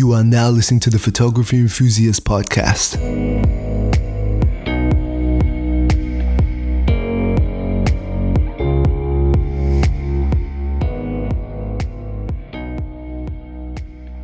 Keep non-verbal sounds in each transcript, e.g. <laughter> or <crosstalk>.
You are now listening to the Photography Enthusiast Podcast.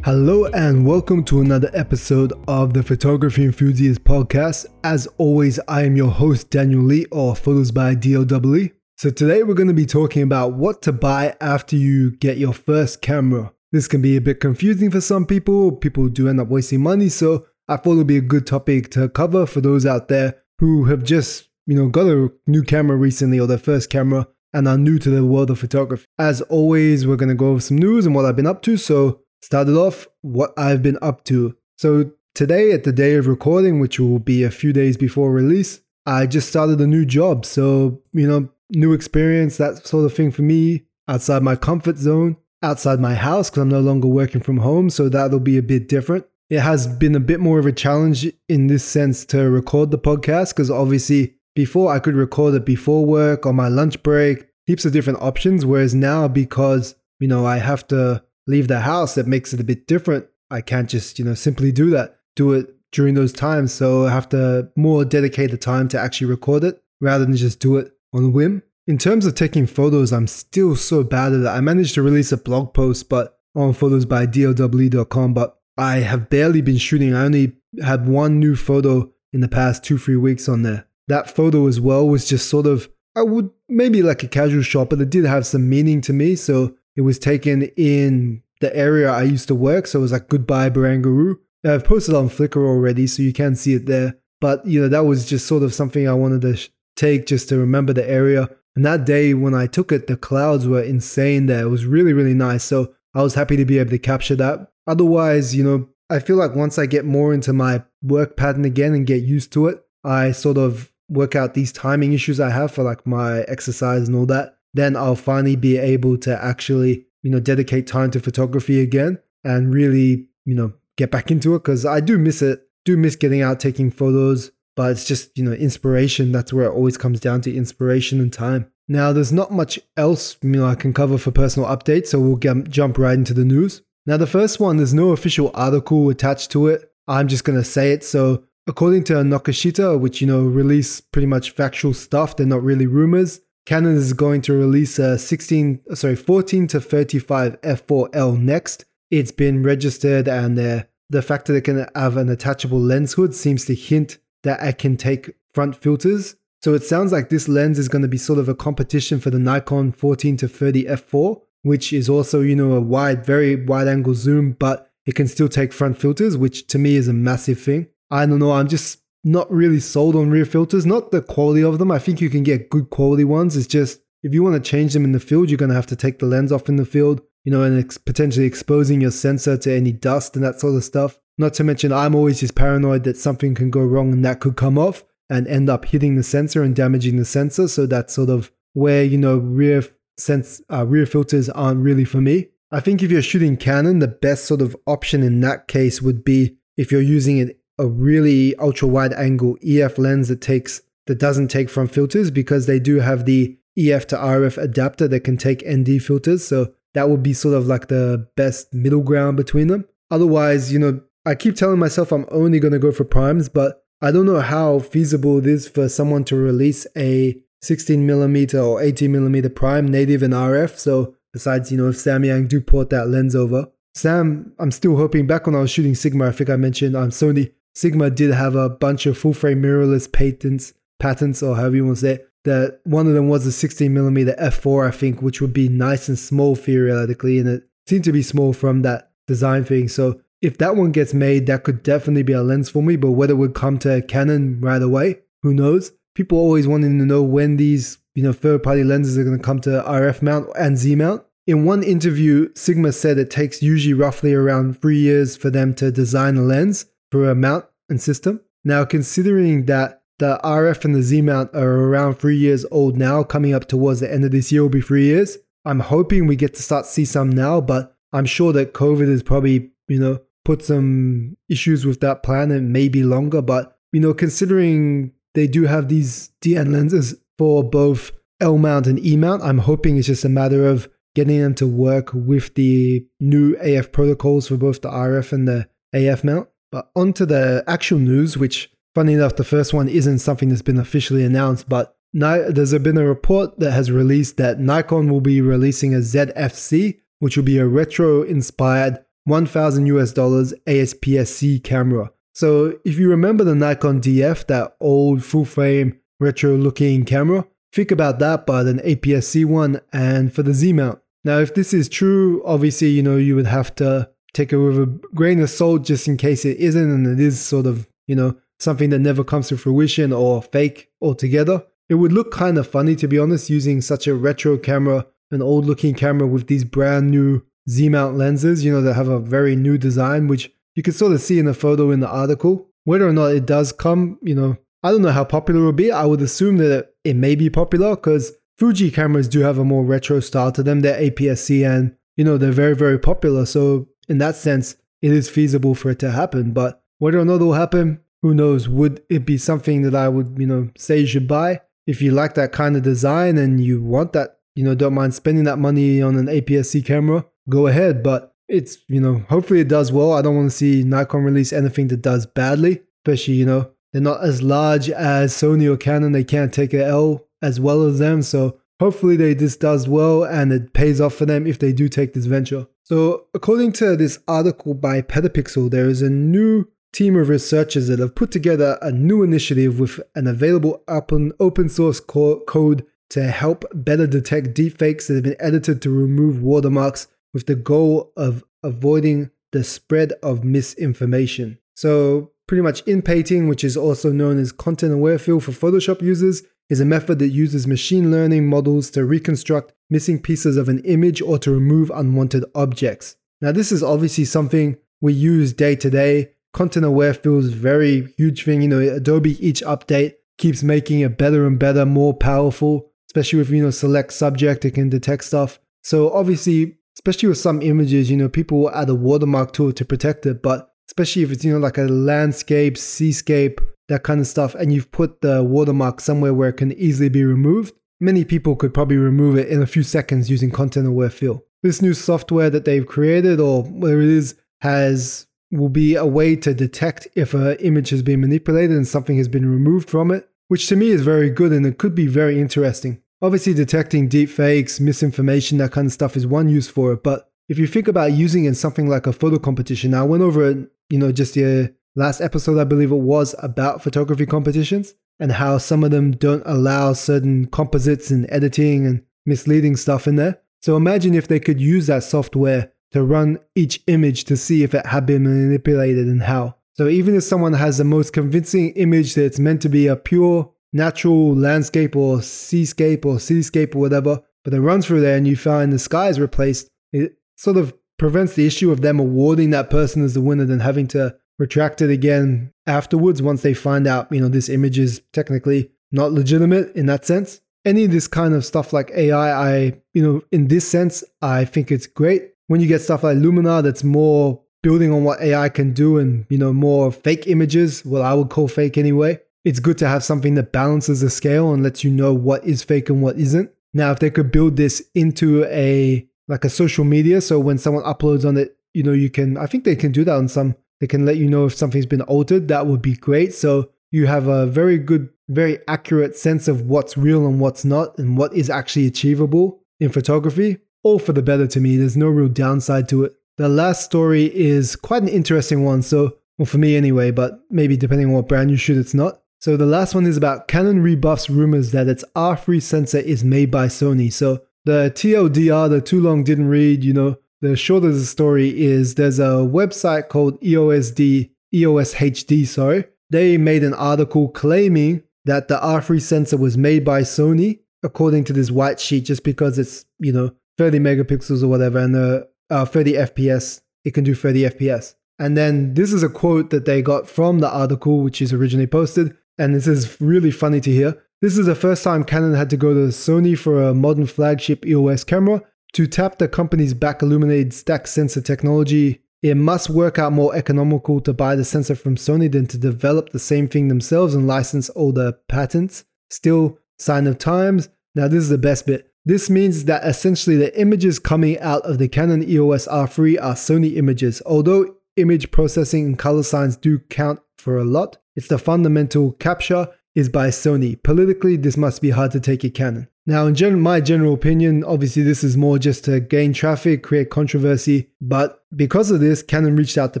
Hello and welcome to another episode of the Photography Enthusiast Podcast. As always, I am your host, Daniel Lee, or Photos by DLWE. So today we're going to be talking about what to buy after you get your first camera. This can be a bit confusing for some people. People do end up wasting money. So I thought it would be a good topic to cover for those out there who have just, you know, got a new camera recently or their first camera and are new to the world of photography. As always, we're going to go over some news and what I've been up to. So started off what I've been up to. So today at the day of recording, which will be a few days before release, I just started a new job. So, you know, new experience, that sort of thing for me outside my comfort zone outside my house because I'm no longer working from home. So that'll be a bit different. It has been a bit more of a challenge in this sense to record the podcast because obviously before I could record it before work on my lunch break, heaps of different options. Whereas now, because, you know, I have to leave the house, it makes it a bit different. I can't just, you know, simply do that, do it during those times. So I have to more dedicate the time to actually record it rather than just do it on a whim. In terms of taking photos, I'm still so bad at it. I managed to release a blog post but on photos by dlwe.com, but I have barely been shooting. I only had one new photo in the past two, three weeks on there. That photo as well was just sort of, I would maybe like a casual shot, but it did have some meaning to me. So it was taken in the area I used to work. So it was like goodbye Barangaroo. I've posted on Flickr already, so you can see it there. But you know, that was just sort of something I wanted to sh- take just to remember the area. And that day when I took it, the clouds were insane there. It was really, really nice. So I was happy to be able to capture that. Otherwise, you know, I feel like once I get more into my work pattern again and get used to it, I sort of work out these timing issues I have for like my exercise and all that. Then I'll finally be able to actually, you know, dedicate time to photography again and really, you know, get back into it because I do miss it. Do miss getting out taking photos, but it's just, you know, inspiration. That's where it always comes down to inspiration and time. Now, there's not much else you know, I can cover for personal updates, so we'll jump right into the news. Now, the first one, there's no official article attached to it. I'm just going to say it. So, according to Nokishita, which, you know, release pretty much factual stuff, they're not really rumors, Canon is going to release a 16, sorry, 14 to 35 f4L next. It's been registered, and uh, the fact that it can have an attachable lens hood seems to hint that it can take front filters. So it sounds like this lens is going to be sort of a competition for the Nikon 14 to 30 f4, which is also, you know, a wide, very wide angle zoom, but it can still take front filters, which to me is a massive thing. I don't know, I'm just not really sold on rear filters, not the quality of them. I think you can get good quality ones. It's just if you want to change them in the field, you're going to have to take the lens off in the field, you know, and ex- potentially exposing your sensor to any dust and that sort of stuff. Not to mention, I'm always just paranoid that something can go wrong and that could come off and end up hitting the sensor and damaging the sensor. So that's sort of where, you know, rear sense uh, rear filters aren't really for me. I think if you're shooting Canon, the best sort of option in that case would be if you're using an, a really ultra wide angle EF lens that takes that doesn't take front filters because they do have the EF to RF adapter that can take ND filters. So that would be sort of like the best middle ground between them. Otherwise, you know, I keep telling myself I'm only going to go for primes, but I don't know how feasible it is for someone to release a 16 millimeter or 18 millimeter prime native in RF. So besides, you know, if Samyang do port that lens over, Sam, I'm still hoping. Back when I was shooting Sigma, I think I mentioned I'm um, Sony Sigma did have a bunch of full frame mirrorless patents, patents, or however you want to say it. That one of them was a 16 millimeter f4, I think, which would be nice and small theoretically, and it seemed to be small from that design thing. So if that one gets made, that could definitely be a lens for me, but whether it would come to Canon right away, who knows? People always wanting to know when these, you know, third-party lenses are going to come to RF mount and Z mount. In one interview, Sigma said it takes usually roughly around three years for them to design a lens for a mount and system. Now, considering that the RF and the Z mount are around three years old now, coming up towards the end of this year will be three years. I'm hoping we get to start see some now, but I'm sure that COVID is probably, you know, put some issues with that plan and maybe longer. But, you know, considering they do have these DN lenses for both L mount and E mount, I'm hoping it's just a matter of getting them to work with the new AF protocols for both the RF and the AF mount. But onto the actual news, which funny enough, the first one isn't something that's been officially announced, but there's been a report that has released that Nikon will be releasing a ZFC, which will be a retro inspired 1000 US dollars ASPS-C camera. So if you remember the Nikon DF, that old full frame retro looking camera, think about that but an APS-C one and for the Z mount. Now if this is true, obviously you know you would have to take it with a grain of salt just in case it isn't and it is sort of, you know, something that never comes to fruition or fake altogether. It would look kind of funny to be honest using such a retro camera, an old looking camera with these brand new Z mount lenses, you know, that have a very new design, which you can sort of see in the photo in the article. Whether or not it does come, you know, I don't know how popular it will be. I would assume that it may be popular because Fuji cameras do have a more retro style to them. They're APS-C and, you know, they're very, very popular. So in that sense, it is feasible for it to happen. But whether or not it will happen, who knows? Would it be something that I would, you know, say you should buy? If you like that kind of design and you want that, you know, don't mind spending that money on an APS-C camera, go ahead. But it's, you know, hopefully it does well. I don't want to see Nikon release anything that does badly, especially, you know, they're not as large as Sony or Canon. They can't take a L as well as them. So hopefully they this does well and it pays off for them if they do take this venture. So according to this article by Petapixel, there is a new team of researchers that have put together a new initiative with an available open, open source co- code to help better detect deepfakes that have been edited to remove watermarks with the goal of avoiding the spread of misinformation. So, pretty much inpainting, which is also known as content aware fill for Photoshop users, is a method that uses machine learning models to reconstruct missing pieces of an image or to remove unwanted objects. Now, this is obviously something we use day to day. Content aware fill feels very huge thing. You know, Adobe each update keeps making it better and better, more powerful, especially with, you know, select subject, it can detect stuff. So obviously, especially with some images, you know, people will add a watermark to it to protect it. But especially if it's, you know, like a landscape, seascape, that kind of stuff, and you've put the watermark somewhere where it can easily be removed, many people could probably remove it in a few seconds using content aware fill. This new software that they've created or where it is has will be a way to detect if an image has been manipulated and something has been removed from it, which to me is very good and it could be very interesting. Obviously, detecting deepfakes, misinformation, that kind of stuff is one use for it. But if you think about using it in something like a photo competition, I went over it, you know, just the last episode, I believe it was about photography competitions and how some of them don't allow certain composites and editing and misleading stuff in there. So imagine if they could use that software to run each image to see if it had been manipulated and how. So even if someone has the most convincing image that it's meant to be a pure natural landscape or seascape or cityscape or whatever, but it runs through there and you find the sky is replaced, it sort of prevents the issue of them awarding that person as the winner and having to retract it again afterwards once they find out, you know, this image is technically not legitimate in that sense. Any of this kind of stuff like AI, I, you know, in this sense, I think it's great. When you get stuff like Luminar that's more building on what AI can do and, you know, more fake images, well, I would call fake anyway it's good to have something that balances the scale and lets you know what is fake and what isn't. Now, if they could build this into a like a social media, so when someone uploads on it, you know, you can I think they can do that on some they can let you know if something's been altered. That would be great. So you have a very good, very accurate sense of what's real and what's not and what is actually achievable in photography. All for the better to me. There's no real downside to it. The last story is quite an interesting one. So, well, for me anyway, but maybe depending on what brand you shoot, it's not. So the last one is about Canon rebuffs rumors that its R3 sensor is made by Sony. So the TLDR, the too long didn't read, you know, the short of the story is there's a website called EOSD, EOS HD, sorry. They made an article claiming that the R3 sensor was made by Sony, according to this white sheet, just because it's, you know, 30 megapixels or whatever, and the uh, 30 FPS, it can do 30 FPS. And then this is a quote that they got from the article, which is originally posted and this is really funny to hear. This is the first time Canon had to go to Sony for a modern flagship EOS camera. To tap the company's back illuminated stack sensor technology, it must work out more economical to buy the sensor from Sony than to develop the same thing themselves and license all the patents. Still, sign of times. Now, this is the best bit. This means that essentially the images coming out of the Canon EOS R3 are Sony images. Although image processing and color science do count for a lot, it's the fundamental capture is by Sony. Politically, this must be hard to take at Canon. Now, in gen- my general opinion, obviously this is more just to gain traffic, create controversy, but because of this, Canon reached out to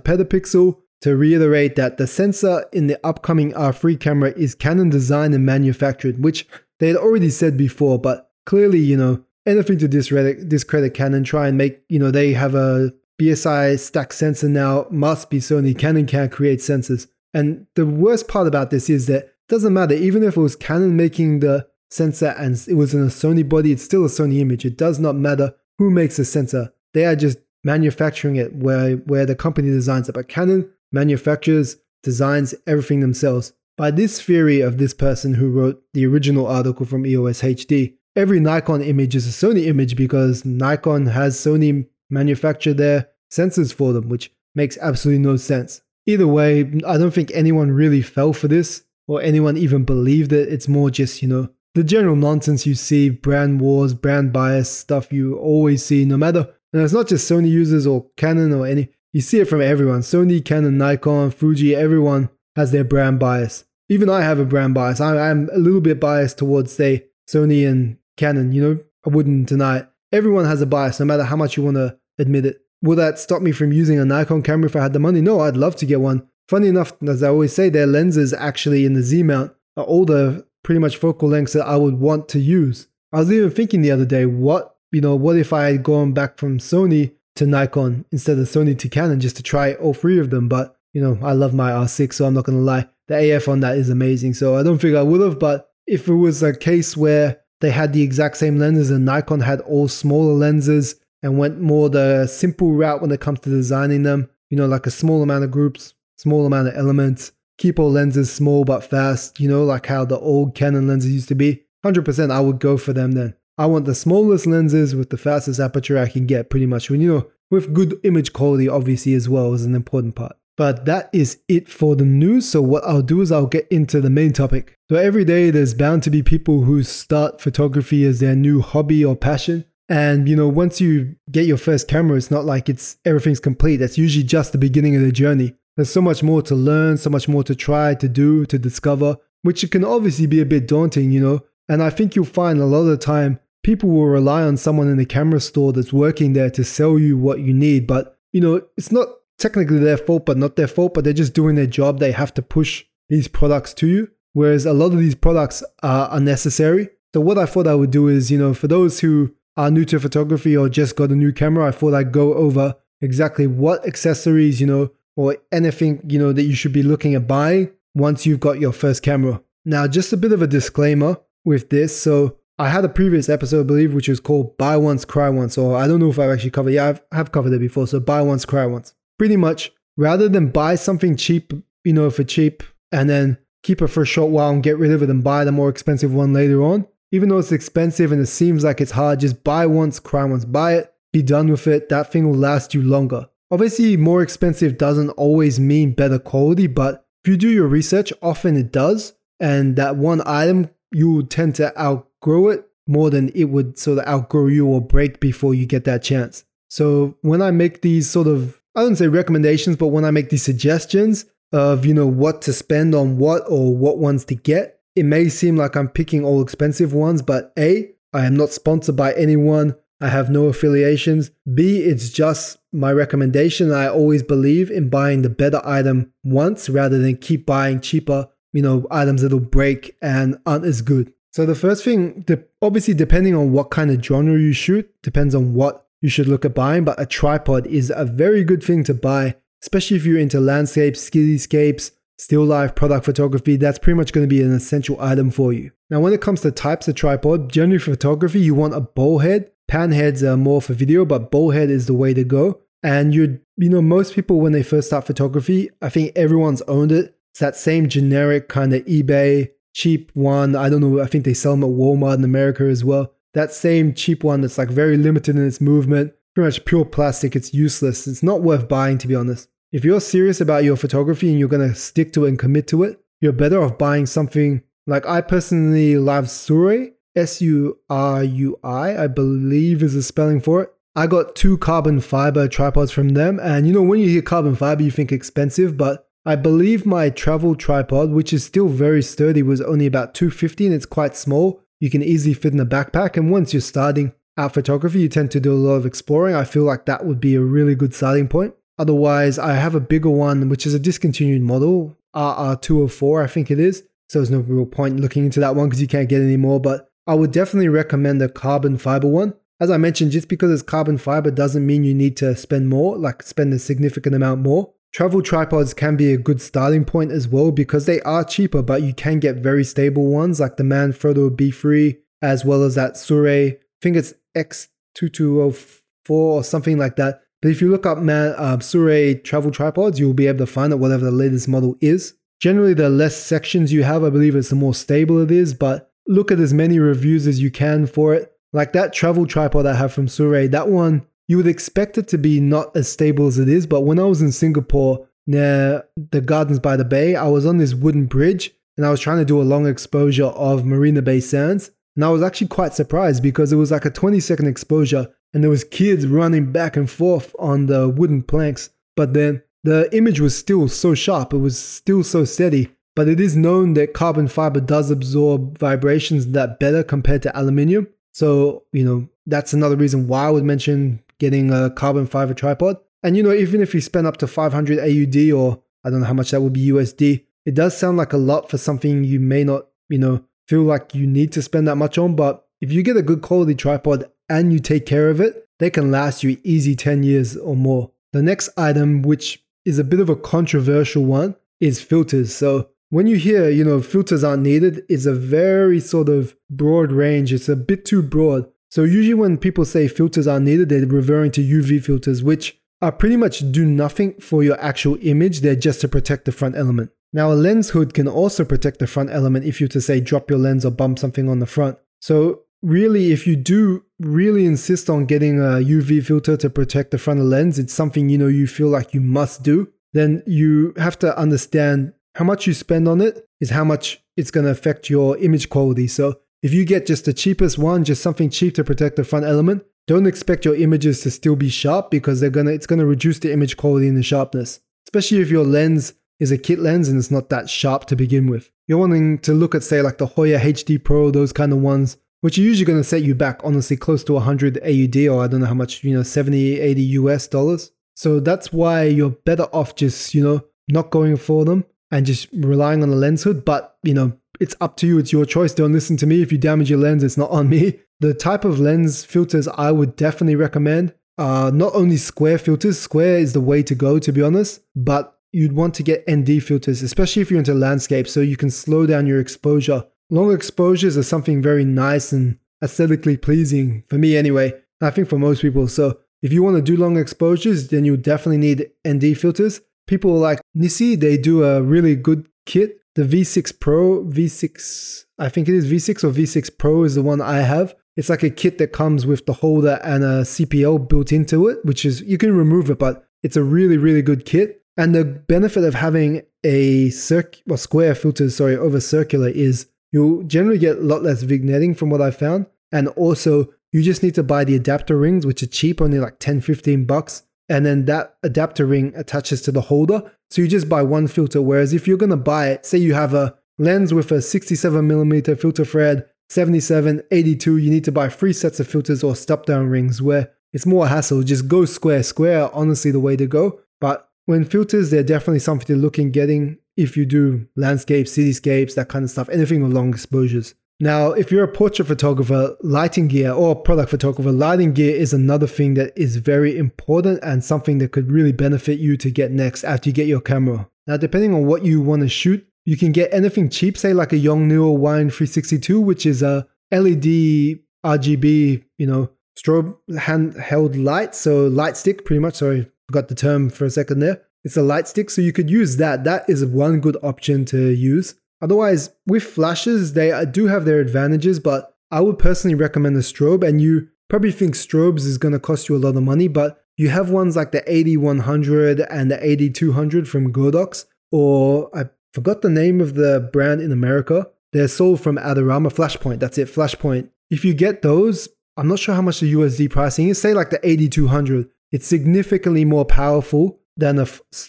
Petapixel to reiterate that the sensor in the upcoming R3 camera is Canon designed and manufactured, which they had already said before, but clearly, you know, anything to discredit, discredit Canon, try and make, you know, they have a BSI stack sensor now, must be Sony. Canon can't create sensors. And the worst part about this is that doesn't matter, even if it was Canon making the sensor and it was in a Sony body, it's still a Sony image. It does not matter who makes the sensor. They are just manufacturing it where, where the company designs it. But Canon manufactures, designs everything themselves. By this theory of this person who wrote the original article from EOS HD, every Nikon image is a Sony image because Nikon has Sony manufacture their sensors for them, which makes absolutely no sense. Either way, I don't think anyone really fell for this or anyone even believed it. It's more just, you know, the general nonsense you see, brand wars, brand bias stuff you always see, no matter, and it's not just Sony users or Canon or any, you see it from everyone. Sony, Canon, Nikon, Fuji, everyone has their brand bias. Even I have a brand bias. I, I'm a little bit biased towards, say, Sony and Canon, you know, I wouldn't deny it. Everyone has a bias, no matter how much you want to admit it. Will that stop me from using a Nikon camera if I had the money? No, I'd love to get one. Funny enough, as I always say, their lenses actually in the Z mount are all the pretty much focal lengths that I would want to use. I was even thinking the other day, what, you know, what if I had gone back from Sony to Nikon instead of Sony to Canon just to try all three of them? But, you know, I love my R6, so I'm not to lie. The AF on that is amazing. So I don't think I would have, but if it was a case where they had the exact same lenses and Nikon had all smaller lenses and went more the simple route when it comes to designing them, you know, like a small amount of groups, small amount of elements, keep all lenses small but fast, you know, like how the old Canon lenses used to be. 100% I would go for them then. I want the smallest lenses with the fastest aperture I can get pretty much. When you know, with good image quality obviously as well is an important part. But that is it for the news. So what I'll do is I'll get into the main topic. So every day there's bound to be people who start photography as their new hobby or passion. And you know, once you get your first camera, it's not like it's everything's complete. That's usually just the beginning of the journey. There's so much more to learn, so much more to try, to do, to discover, which can obviously be a bit daunting, you know. And I think you'll find a lot of the time people will rely on someone in the camera store that's working there to sell you what you need. But, you know, it's not technically their fault, but not their fault, but they're just doing their job. They have to push these products to you. Whereas a lot of these products are unnecessary. So what I thought I would do is, you know, for those who are new to photography or just got a new camera, I thought I'd go over exactly what accessories, you know, or anything, you know, that you should be looking at buying once you've got your first camera. Now, just a bit of a disclaimer with this. So, I had a previous episode, I believe, which was called Buy Once, Cry Once. Or I don't know if I've actually covered it. Yeah, I've, have covered it before. So, buy once, cry once. Pretty much, rather than buy something cheap, you know, for cheap and then keep it for a short while and get rid of it and buy the more expensive one later on, even though it's expensive and it seems like it's hard, just buy once, cry once. Buy it, be done with it. That thing will last you longer. Obviously, more expensive doesn't always mean better quality, but if you do your research, often it does. And that one item, you tend to outgrow it more than it would sort of outgrow you or break before you get that chance. So when I make these sort of, I don't say recommendations, but when I make these suggestions of, you know, what to spend on what or what ones to get, it may seem like I'm picking all expensive ones, but A, I am not sponsored by anyone. I have no affiliations. B, it's just my recommendation. I always believe in buying the better item once rather than keep buying cheaper, you know, items that'll break and aren't as good. So the first thing, obviously depending on what kind of genre you shoot, depends on what you should look at buying, but a tripod is a very good thing to buy, especially if you're into landscapes, cityscapes, still life, product photography, that's pretty much going to be an essential item for you. Now, when it comes to types of tripod, generally for photography, you want a ball head. Pan heads are more for video, but ball head is the way to go. And you you know, most people when they first start photography, I think everyone's owned it. It's that same generic kind of eBay cheap one. I don't know. I think they sell them at Walmart in America as well. That same cheap one that's like very limited in its movement, pretty much pure plastic. It's useless. It's not worth buying, to be honest. If you're serious about your photography and you're going to stick to it and commit to it, you're better off buying something like I personally love Sirui. S U R U I, I believe is the spelling for it. I got two carbon fiber tripods from them. And you know, when you hear carbon fiber, you think expensive, but I believe my travel tripod, which is still very sturdy, was only about 250 and it's quite small. You can easily fit in a backpack. And once you're starting out photography, you tend to do a lot of exploring. I feel like that would be a really good starting point. Otherwise, I have a bigger one, which is a discontinued model, RR204, I think it is. So there's no real point looking into that one because you can't get any more. But I would definitely recommend the carbon fiber one. As I mentioned, just because it's carbon fiber doesn't mean you need to spend more, like spend a significant amount more. Travel tripods can be a good starting point as well because they are cheaper, but you can get very stable ones like the Manfrotto B3 as well as that Sirui. I think it's X2204 or something like that. But if you look up Man uh, travel tripods, you'll be able to find it whatever the latest model is. Generally, the less sections you have, I believe it's the more stable it is, but look at as many reviews as you can for it. Like that travel tripod I have from Sirui, that one, you would expect it to be not as stable as it is, but when I was in Singapore near the Gardens by the Bay, I was on this wooden bridge and I was trying to do a long exposure of Marina Bay Sands. And I was actually quite surprised because it was like a 20 second exposure and there was kids running back and forth on the wooden planks. But then the image was still so sharp, it was still so steady. But it is known that carbon fiber does absorb vibrations that better compared to aluminium. So, you know, that's another reason why I would mention getting a carbon fiber tripod. And, you know, even if you spend up to 500 AUD or I don't know how much that would be USD, it does sound like a lot for something you may not, you know, feel like you need to spend that much on. But if you get a good quality tripod and you take care of it, they can last you easy 10 years or more. The next item, which is a bit of a controversial one, is filters. So when you hear, you know, filters aren't needed, it's a very sort of broad range. It's a bit too broad. So usually when people say filters aren't needed, they're referring to UV filters, which are pretty much do nothing for your actual image. They're just to protect the front element. Now a lens hood can also protect the front element if you to say drop your lens or bump something on the front. So really, if you do really insist on getting a UV filter to protect the front of the lens, it's something you know you feel like you must do. Then you have to understand how much you spend on it is how much it's going to affect your image quality. So if you get just the cheapest one, just something cheap to protect the front element, don't expect your images to still be sharp because they're gonna it's gonna reduce the image quality and the sharpness. Especially if your lens is a kit lens and it's not that sharp to begin with. You're wanting to look at say like the Hoya HD Pro, those kind of ones, which are usually gonna set you back honestly close to 100 AUD or I don't know how much, you know, 70, 80 US dollars. So that's why you're better off just, you know, not going for them and just relying on the lens hood. But, you know, it's up to you. It's your choice. Don't listen to me. If you damage your lens, it's not on me. The type of lens filters I would definitely recommend are not only square filters, square is the way to go, to be honest, but you'd want to get ND filters, especially if you're into landscape, so you can slow down your exposure. Long exposures are something very nice and aesthetically pleasing, for me anyway. I think for most people. So if you want to do long exposures, then you definitely need ND filters. People like NiSi, they do a really good kit the V6 Pro, V6, I think it is V6 or V6 Pro is the one I have. It's like a kit that comes with the holder and a CPL built into it, which is, you can remove it, but it's a really, really good kit. And the benefit of having a circ or square filter, sorry, over circular is you'll generally get a lot less vignetting from what I found. And also, you just need to buy the adapter rings, which are cheap, only like 10, 15 bucks and then that adapter ring attaches to the holder. So you just buy one filter. Whereas if you're gonna buy it, say you have a lens with a 67 millimeter filter thread, 77, 82, you need to buy three sets of filters or step down rings where it's more hassle. Just go square. Square, honestly, the way to go. But when filters, they're definitely something to look in getting if you do landscapes, cityscapes, that kind of stuff, anything with long exposures. Now, if you're a portrait photographer, lighting gear or product photographer, lighting gear is another thing that is very important and something that could really benefit you to get next after you get your camera. Now, depending on what you want to shoot, you can get anything cheap, say like a Yongnuo YN 362, which is a LED RGB, you know, strobe handheld light. So light stick, pretty much. Sorry, forgot the term for a second there. It's a light stick, so you could use that. That is one good option to use. Otherwise, with flashes, they uh, do have their advantages, but I would personally recommend a strobe. And you probably think strobes is going to cost you a lot of money, but you have ones like the AD100 and the AD200 from Godox, or I forgot the name of the brand in America, They're sold from Adorama Flashpoint. That's it, Flashpoint. If you get those, I'm not sure how much the USD pricing is. Say like the AD200. It's significantly more powerful than a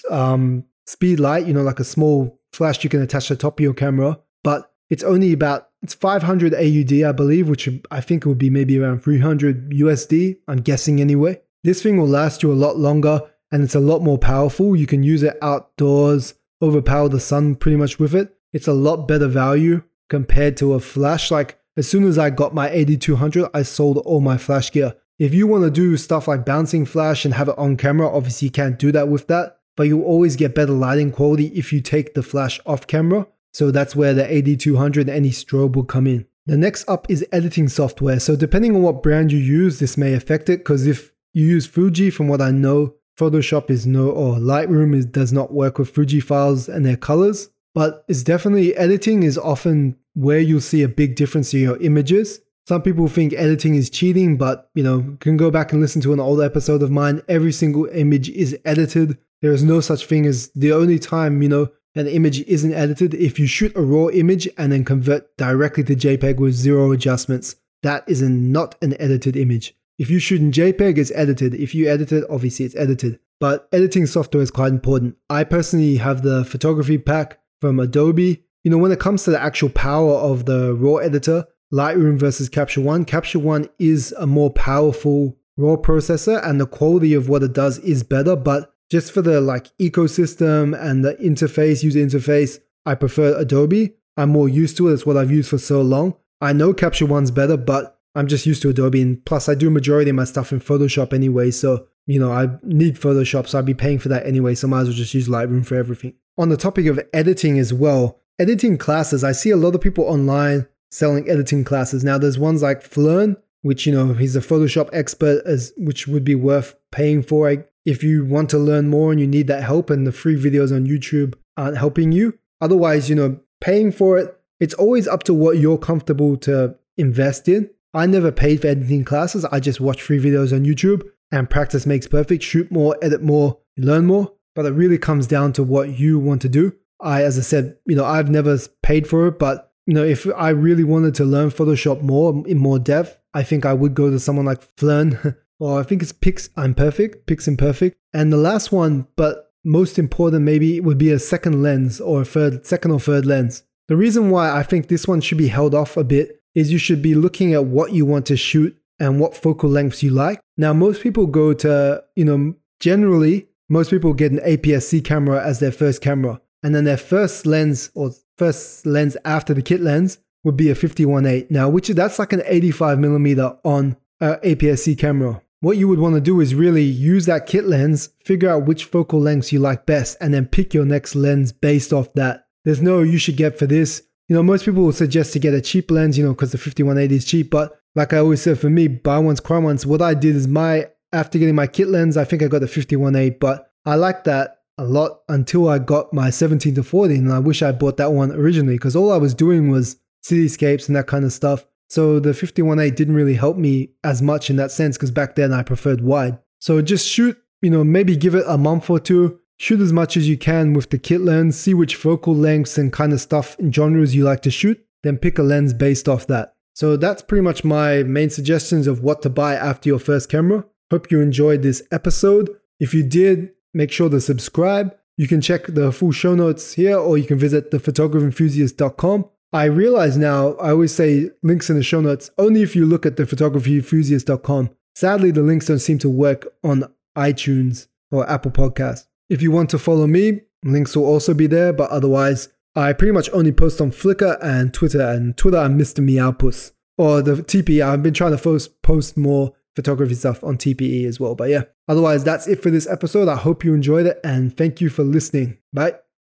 um, speed light. You know, like a small flash you can attach to the top of your camera. But it's only about it's 500 AUD, I believe, which I think would be maybe around 300 USD. I'm guessing anyway. This thing will last you a lot longer and it's a lot more powerful. You can use it outdoors, overpower the sun pretty much with it. It's a lot better value compared to a flash. Like as soon as I got my AD200, I sold all my flash gear. If you want to do stuff like bouncing flash and have it on camera, obviously you can't do that with that, but you'll always get better lighting quality if you take the flash off camera. So that's where the AD200 and any strobe will come in. The next up is editing software. So depending on what brand you use, this may affect it because if you use Fuji, from what I know, Photoshop is no or Lightroom is does not work with Fuji files and their colors, but it's definitely editing is often where you'll see a big difference in your images. Some people think editing is cheating, but you know, can go back and listen to an old episode of mine. Every single image is edited. There is no such thing as the only time, you know, an image isn't edited if you shoot a raw image and then convert directly to JPEG with zero adjustments. That is not an edited image. If you shoot in JPEG, it's edited. If you edit it, obviously it's edited. But editing software is quite important. I personally have the photography pack from Adobe. You know, when it comes to the actual power of the RAW editor, Lightroom versus Capture One, Capture One is a more powerful RAW processor and the quality of what it does is better. But just for the like ecosystem and the interface, user interface, I prefer Adobe. I'm more used to it. It's what I've used for so long. I know Capture One's better, but I'm just used to Adobe. And plus, I do majority of my stuff in Photoshop anyway. So, you know, I need Photoshop. So I'd be paying for that anyway. So I might as well just use Lightroom for everything. On the topic of editing as well, editing classes, I see a lot of people online selling editing classes. Now, there's ones like Phlearn, which, you know, he's a Photoshop expert, as which would be worth paying for if you want to learn more and you need that help and the free videos on YouTube aren't helping you. Otherwise, you know, paying for it, it's always up to what you're comfortable to invest in. I never paid for editing classes. I just watch free videos on YouTube and practice makes perfect. Shoot more, edit more, learn more. But it really comes down to what you want to do. I, as I said, you know, I've never paid for it, but you know, if I really wanted to learn Photoshop more in more depth, I think I would go to someone like Phlearn, <laughs> or I think it's Pix Imperfect, Pix Imperfect. And the last one, but most important maybe, would be a second lens or a third, second or third lens. The reason why I think this one should be held off a bit is you should be looking at what you want to shoot and what focal lengths you like. Now, most people go to, you know, generally, most people get an APS-C camera as their first camera. And then their first lens or first lens after the kit lens would be a 51.8. Now, which that's like an 85 millimeter on uh, a APS-C camera. What you would want to do is really use that kit lens, figure out which focal lengths you like best, and then pick your next lens based off that. There's no you should get for this you know, most people will suggest to get a cheap lens, you know, because the 5180 is cheap. But like I always said, for me, buy once, cry once. What I did is my, after getting my kit lens, I think I got the 51.8, but I like that a lot until I got my 17 to 14. And I wish I bought that one originally because all I was doing was cityscapes and that kind of stuff. So the 51.8 didn't really help me as much in that sense because back then I preferred wide. So just shoot, you know, maybe give it a month or two Shoot as much as you can with the kit lens, see which focal lengths and kind of stuff and genres you like to shoot, then pick a lens based off that. So that's pretty much my main suggestions of what to buy after your first camera. Hope you enjoyed this episode. If you did, make sure to subscribe. You can check the full show notes here or you can visit thephotographyenthusiast.com. I realize now, I always say links in the show notes only if you look at thephotographyenthusiast.com. Sadly, the links don't seem to work on iTunes or Apple Podcasts. If you want to follow me, links will also be there, but otherwise, I pretty much only post on Flickr and Twitter, and Twitter I'm Mr. Meowpuss. Or the TP, I've been trying to post more photography stuff on TPE as well. But yeah, otherwise, that's it for this episode. I hope you enjoyed it, and thank you for listening. Bye.